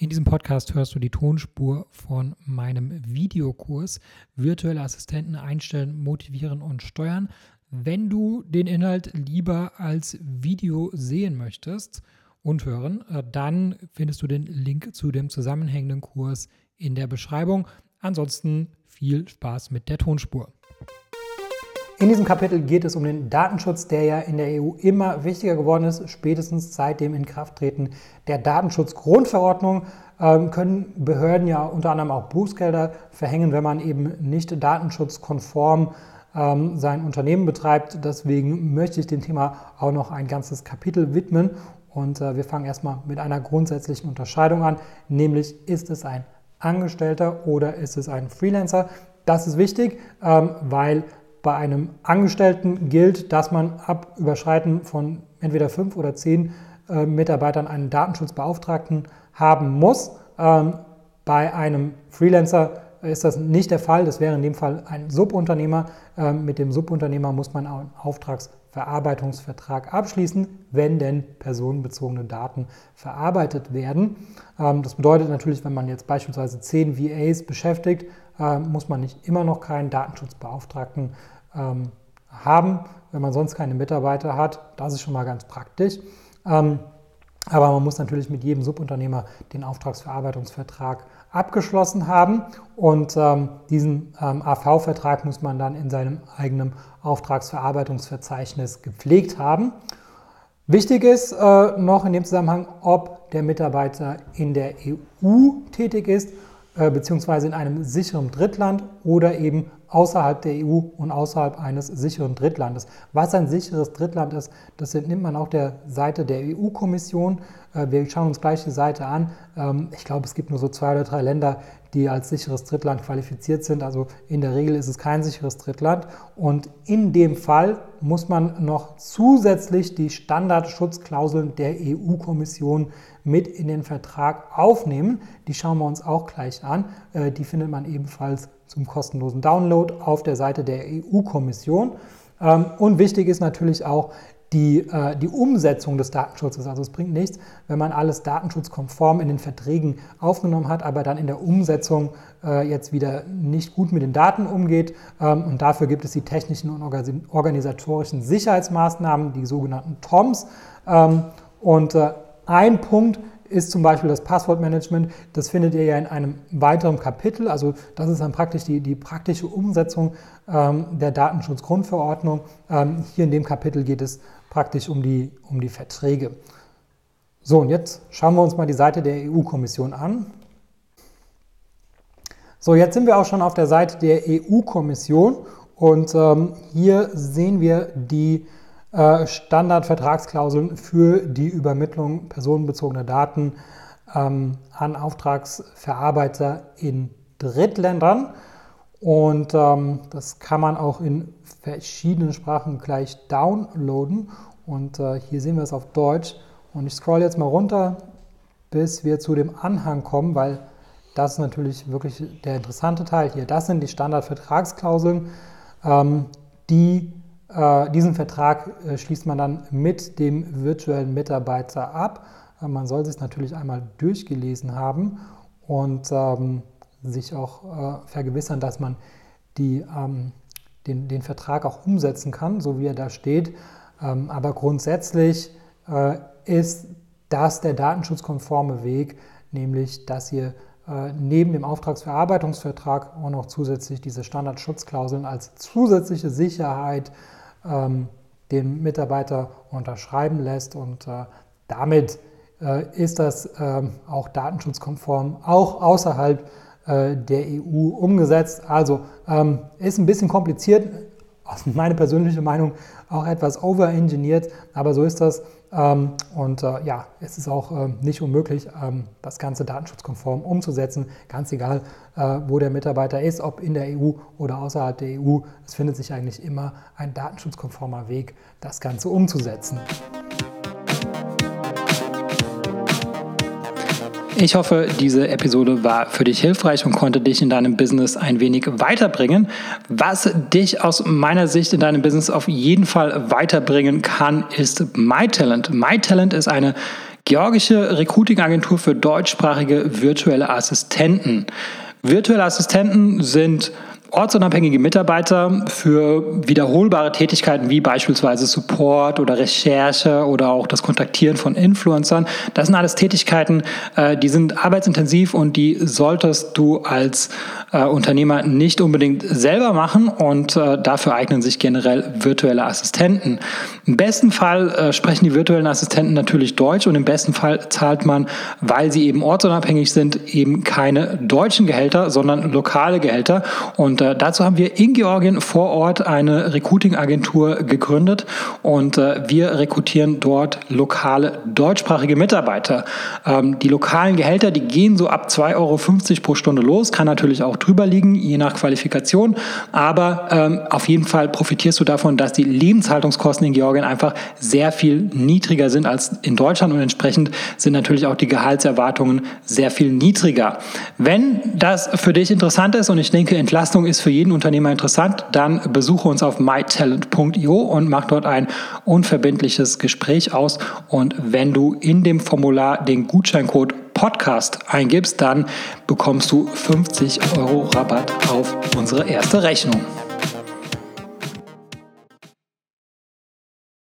In diesem Podcast hörst du die Tonspur von meinem Videokurs Virtuelle Assistenten einstellen, motivieren und steuern. Wenn du den Inhalt lieber als Video sehen möchtest und hören, äh, dann findest du den Link zu dem zusammenhängenden Kurs in der Beschreibung. Ansonsten viel Spaß mit der Tonspur. In diesem Kapitel geht es um den Datenschutz, der ja in der EU immer wichtiger geworden ist. Spätestens seit dem Inkrafttreten der Datenschutzgrundverordnung ähm, können Behörden ja unter anderem auch Bußgelder verhängen, wenn man eben nicht datenschutzkonform ähm, sein Unternehmen betreibt. Deswegen möchte ich dem Thema auch noch ein ganzes Kapitel widmen. Und äh, wir fangen erstmal mit einer grundsätzlichen Unterscheidung an, nämlich ist es ein Angestellter oder ist es ein Freelancer? Das ist wichtig, ähm, weil bei einem Angestellten gilt, dass man ab Überschreiten von entweder fünf oder zehn äh, Mitarbeitern einen Datenschutzbeauftragten haben muss. Ähm, bei einem Freelancer ist das nicht der Fall. Das wäre in dem Fall ein Subunternehmer. Ähm, mit dem Subunternehmer muss man einen Auftragsverarbeitungsvertrag abschließen, wenn denn personenbezogene Daten verarbeitet werden. Ähm, das bedeutet natürlich, wenn man jetzt beispielsweise zehn VAs beschäftigt, äh, muss man nicht immer noch keinen Datenschutzbeauftragten ähm, haben, wenn man sonst keine Mitarbeiter hat. Das ist schon mal ganz praktisch. Ähm, aber man muss natürlich mit jedem Subunternehmer den Auftragsverarbeitungsvertrag abgeschlossen haben und ähm, diesen ähm, AV-Vertrag muss man dann in seinem eigenen Auftragsverarbeitungsverzeichnis gepflegt haben. Wichtig ist äh, noch in dem Zusammenhang, ob der Mitarbeiter in der EU tätig ist beziehungsweise in einem sicheren Drittland oder eben außerhalb der EU und außerhalb eines sicheren Drittlandes. Was ein sicheres Drittland ist, das entnimmt man auch der Seite der EU-Kommission. Äh, wir schauen uns gleich die Seite an. Ähm, ich glaube, es gibt nur so zwei oder drei Länder, die als sicheres Drittland qualifiziert sind. Also in der Regel ist es kein sicheres Drittland. Und in dem Fall muss man noch zusätzlich die Standardschutzklauseln der EU-Kommission mit in den Vertrag aufnehmen. Die schauen wir uns auch gleich an. Äh, die findet man ebenfalls zum kostenlosen Download auf der Seite der EU-Kommission. Ähm, und wichtig ist natürlich auch die, äh, die Umsetzung des Datenschutzes. Also es bringt nichts, wenn man alles datenschutzkonform in den Verträgen aufgenommen hat, aber dann in der Umsetzung äh, jetzt wieder nicht gut mit den Daten umgeht. Ähm, und dafür gibt es die technischen und organisatorischen Sicherheitsmaßnahmen, die sogenannten TOMs. Ähm, und äh, ein Punkt ist zum Beispiel das Passwortmanagement. Das findet ihr ja in einem weiteren Kapitel. Also das ist dann praktisch die, die praktische Umsetzung ähm, der Datenschutzgrundverordnung. Ähm, hier in dem Kapitel geht es praktisch um die, um die Verträge. So, und jetzt schauen wir uns mal die Seite der EU-Kommission an. So, jetzt sind wir auch schon auf der Seite der EU-Kommission und ähm, hier sehen wir die Standardvertragsklauseln für die Übermittlung personenbezogener Daten ähm, an Auftragsverarbeiter in Drittländern. Und ähm, das kann man auch in verschiedenen Sprachen gleich downloaden. Und äh, hier sehen wir es auf Deutsch. Und ich scroll jetzt mal runter, bis wir zu dem Anhang kommen, weil das ist natürlich wirklich der interessante Teil hier. Das sind die Standardvertragsklauseln, ähm, die äh, diesen Vertrag äh, schließt man dann mit dem virtuellen Mitarbeiter ab. Äh, man soll sich natürlich einmal durchgelesen haben und ähm, sich auch vergewissern, dass man die, ähm, den, den Vertrag auch umsetzen kann, so wie er da steht. Ähm, aber grundsätzlich ist das der datenschutzkonforme Weg, nämlich dass ihr neben dem Auftragsverarbeitungsvertrag auch noch zusätzlich diese Standardschutzklauseln als zusätzliche Sicherheit ähm, den Mitarbeiter unterschreiben lässt. Und äh, damit äh, ist das äh, auch datenschutzkonform, auch außerhalb äh, der EU umgesetzt. Also ähm, ist ein bisschen kompliziert, aus meiner persönlichen Meinung auch etwas overengineert, aber so ist das. Ähm, und äh, ja, es ist auch ähm, nicht unmöglich, ähm, das Ganze datenschutzkonform umzusetzen, ganz egal, äh, wo der Mitarbeiter ist, ob in der EU oder außerhalb der EU. Es findet sich eigentlich immer ein datenschutzkonformer Weg, das Ganze umzusetzen. Ich hoffe, diese Episode war für dich hilfreich und konnte dich in deinem Business ein wenig weiterbringen. Was dich aus meiner Sicht in deinem Business auf jeden Fall weiterbringen kann, ist MyTalent. MyTalent ist eine Georgische Recruiting-Agentur für deutschsprachige virtuelle Assistenten. Virtuelle Assistenten sind ortsunabhängige Mitarbeiter für wiederholbare Tätigkeiten wie beispielsweise Support oder Recherche oder auch das Kontaktieren von Influencern. Das sind alles Tätigkeiten, äh, die sind arbeitsintensiv und die solltest du als äh, Unternehmer nicht unbedingt selber machen und äh, dafür eignen sich generell virtuelle Assistenten. Im besten Fall sprechen die virtuellen Assistenten natürlich Deutsch und im besten Fall zahlt man, weil sie eben ortsunabhängig sind, eben keine deutschen Gehälter, sondern lokale Gehälter äh, dazu haben wir in Georgien vor Ort eine Recruiting-Agentur gegründet und äh, wir rekrutieren dort lokale deutschsprachige Mitarbeiter. Ähm, die lokalen Gehälter, die gehen so ab 2,50 Euro pro Stunde los, kann natürlich auch drüber liegen, je nach Qualifikation, aber ähm, auf jeden Fall profitierst du davon, dass die Lebenshaltungskosten in Georgien einfach sehr viel niedriger sind als in Deutschland und entsprechend sind natürlich auch die Gehaltserwartungen sehr viel niedriger. Wenn das für dich interessant ist und ich denke, Entlastung ist für jeden Unternehmer interessant, dann besuche uns auf mytalent.io und mach dort ein unverbindliches Gespräch aus. Und wenn du in dem Formular den Gutscheincode Podcast eingibst, dann bekommst du 50 Euro Rabatt auf unsere erste Rechnung.